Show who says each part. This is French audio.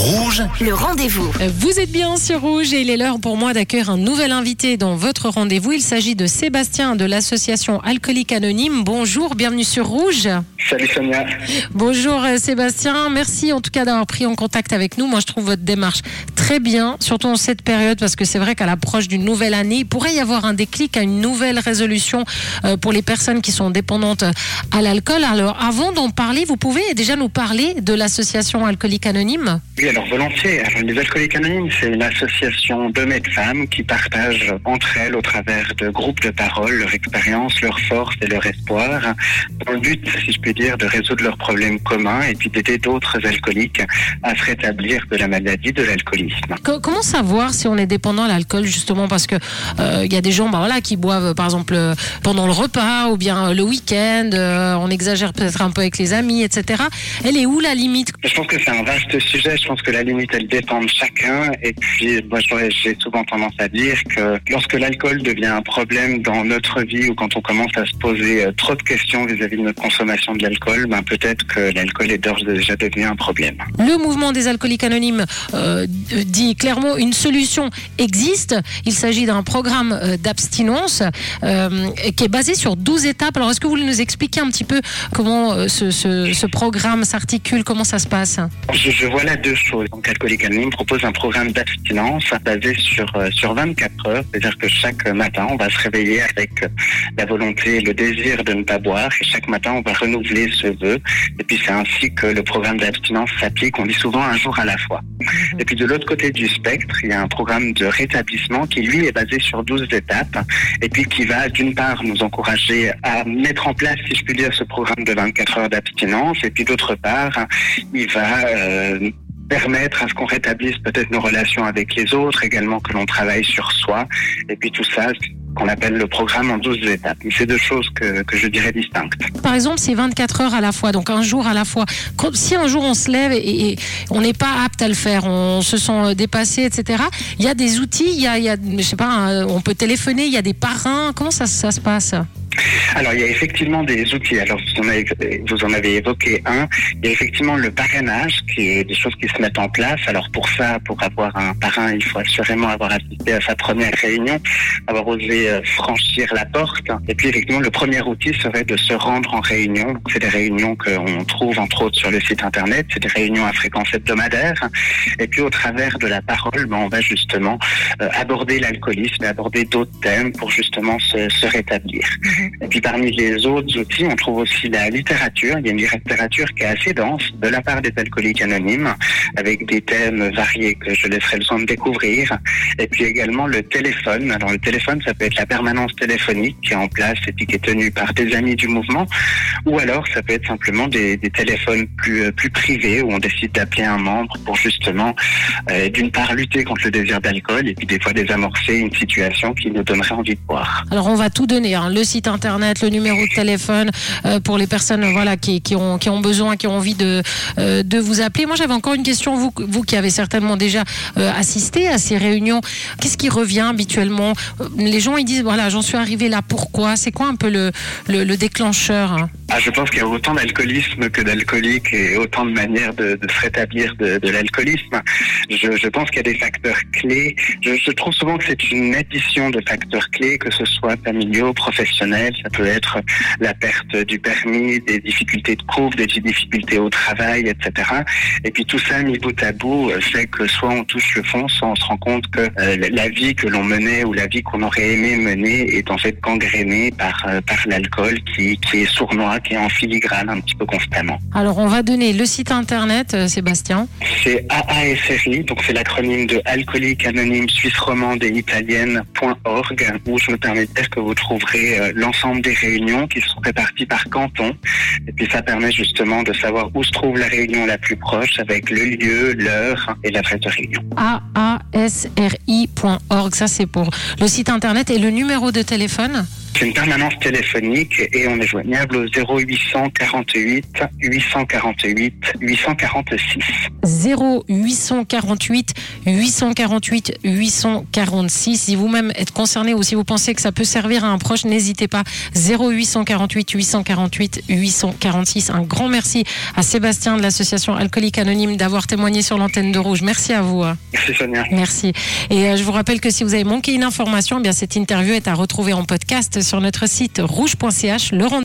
Speaker 1: Rouge,
Speaker 2: Le rendez-vous.
Speaker 3: Vous êtes bien sur Rouge et il est l'heure pour moi d'accueillir un nouvel invité dans votre rendez-vous. Il s'agit de Sébastien de l'association Alcoolique Anonyme. Bonjour, bienvenue sur Rouge.
Speaker 4: Salut Sonia.
Speaker 3: Bonjour euh, Sébastien, merci en tout cas d'avoir pris en contact avec nous. Moi je trouve votre démarche très bien, surtout en cette période parce que c'est vrai qu'à l'approche d'une nouvelle année, il pourrait y avoir un déclic à une nouvelle résolution euh, pour les personnes qui sont dépendantes à l'alcool. Alors avant d'en parler, vous pouvez déjà nous parler de l'association Alcoolique Anonyme?
Speaker 4: Alors volontiers. Alors, les Alcooliques Anonymes, c'est une association d'hommes et de femmes qui partagent entre elles, au travers de groupes de parole, leur expérience, leur force et leur espoir, dans le but, si je puis dire, de résoudre leurs problèmes communs et puis d'aider d'autres alcooliques à se rétablir de la maladie de l'alcoolisme.
Speaker 3: Co- Comment savoir si on est dépendant à l'alcool justement parce que euh, il y a des gens bah, voilà qui boivent euh, par exemple euh, pendant le repas ou bien euh, le week-end euh, on exagère peut-être un peu avec les amis etc elle est où la limite?
Speaker 4: Je pense que c'est un vaste sujet. Je pense que la limite, elle dépend de chacun. Et puis, moi, j'ai souvent tendance à dire que lorsque l'alcool devient un problème dans notre vie ou quand on commence à se poser euh, trop de questions vis-à-vis de notre consommation de l'alcool, ben, peut-être que l'alcool est d'ores déjà devenu un problème.
Speaker 3: le mouvement des alcooliques anonymes euh, dit clairement une solution existe il s'agit d'un programme euh, d'abstinence euh, qui est basé sur 12 étapes alors est-ce que vous voulez nous expliquer un petit peu comment euh, ce, ce- ce programme s'articule? Comment ça se passe?
Speaker 4: Je, je vois là deux choses. Donc, Alcoolique Anonyme propose un programme d'abstinence basé sur, euh, sur 24 heures. C'est-à-dire que chaque matin, on va se réveiller avec euh, la volonté et le désir de ne pas boire. Et chaque matin, on va renouveler ce vœu. Et puis, c'est ainsi que le programme d'abstinence s'applique. On dit souvent un jour à la fois. Et puis, de l'autre côté du spectre, il y a un programme de rétablissement qui, lui, est basé sur 12 étapes. Et puis, qui va, d'une part, nous encourager à mettre en place, si je puis dire, ce programme de 24 heures d'abstinence. Et puis, d'autre part, il va euh, permettre à ce qu'on rétablisse peut-être nos relations avec les autres, également que l'on travaille sur soi, et puis tout ça, qu'on appelle le programme en 12 étapes. Mais c'est deux choses que, que je dirais distinctes.
Speaker 3: Par exemple, c'est 24 heures à la fois, donc un jour à la fois. Si un jour on se lève et, et on n'est pas apte à le faire, on se sent euh, dépassé, etc. Il y a des outils, il y a, il y a je sais pas, un- on peut téléphoner, il y a des parrains. Comment ça, ça se passe?
Speaker 4: Alors, il y a effectivement des outils. Alors, vous en avez, vous en avez évoqué un. Il y a effectivement le parrainage, qui est des choses qui se mettent en place. Alors, pour ça, pour avoir un parrain, il faut assurément avoir assisté à sa première réunion, avoir osé euh, franchir la porte. Et puis, effectivement, le premier outil serait de se rendre en réunion. C'est des réunions qu'on trouve, entre autres, sur le site Internet. C'est des réunions à fréquence hebdomadaire. Et puis, au travers de la parole, ben, on va justement euh, aborder l'alcoolisme et aborder d'autres thèmes pour justement se, se rétablir. Et puis parmi les autres outils, on trouve aussi la littérature. Il y a une littérature qui est assez dense de la part des alcooliques anonymes, avec des thèmes variés que je laisserai le soin de découvrir. Et puis également le téléphone. Alors le téléphone, ça peut être la permanence téléphonique qui est en place et qui est tenue par des amis du mouvement, ou alors ça peut être simplement des, téléphones plus euh, plus privés où on décide d'appeler un membre pour justement, euh, d'une part, lutter contre le désir d'alcool et puis des fois désamorcer une situation qui nous donnerait envie de boire.
Speaker 3: Alors on va tout donner, hein, le site internet, le numéro de téléphone euh, pour les personnes voilà qui, qui ont qui ont besoin, qui ont envie de de vous appeler. Moi j'avais encore une question vous vous qui avez certainement déjà assisté à ces réunions. Qu'est-ce qui revient habituellement? Les gens ils disent voilà j'en suis arrivé là pourquoi? C'est quoi un peu le le, le déclencheur hein?
Speaker 4: Ah, je pense qu'il y a autant d'alcoolisme que d'alcooliques et autant de manières de, de se rétablir de, de l'alcoolisme. Je, je pense qu'il y a des facteurs clés. Je, je trouve souvent que c'est une addition de facteurs clés, que ce soit familiaux, professionnels. Ça peut être la perte du permis, des difficultés de couple, des difficultés au travail, etc. Et puis tout ça mis bout à bout euh, fait que soit on touche le fond, soit on se rend compte que euh, la vie que l'on menait ou la vie qu'on aurait aimé mener est en fait gangrénée par, euh, par l'alcool qui, qui est sournois, qui est en filigrane un petit peu constamment.
Speaker 3: Alors on va donner le site internet euh, Sébastien.
Speaker 4: C'est AASRI, donc c'est l'acronyme de Alcoolique Anonyme Suisse Romande et Italienne.org, où je me permets de dire que vous trouverez euh, l'ensemble des réunions qui sont réparties par canton. Et puis ça permet justement de savoir où se trouve la réunion la plus proche avec le lieu, l'heure et l'adresse de réunion.
Speaker 3: aasri.org. Ça, c'est pour le site internet et le numéro de téléphone?
Speaker 4: C'est une permanence téléphonique et on est joignable au 0848 848 846.
Speaker 3: 0848 848 846. Si vous-même êtes concerné ou si vous pensez que ça peut servir à un proche, n'hésitez pas. 0848 848 846. Un grand merci à Sébastien de l'association Alcoolique Anonyme d'avoir témoigné sur l'antenne de Rouge. Merci à vous.
Speaker 4: Merci Sonia.
Speaker 3: Merci. Et euh, je vous rappelle que si vous avez manqué une information, eh bien cette interview est à retrouver en podcast sur notre site rouge.ch. Le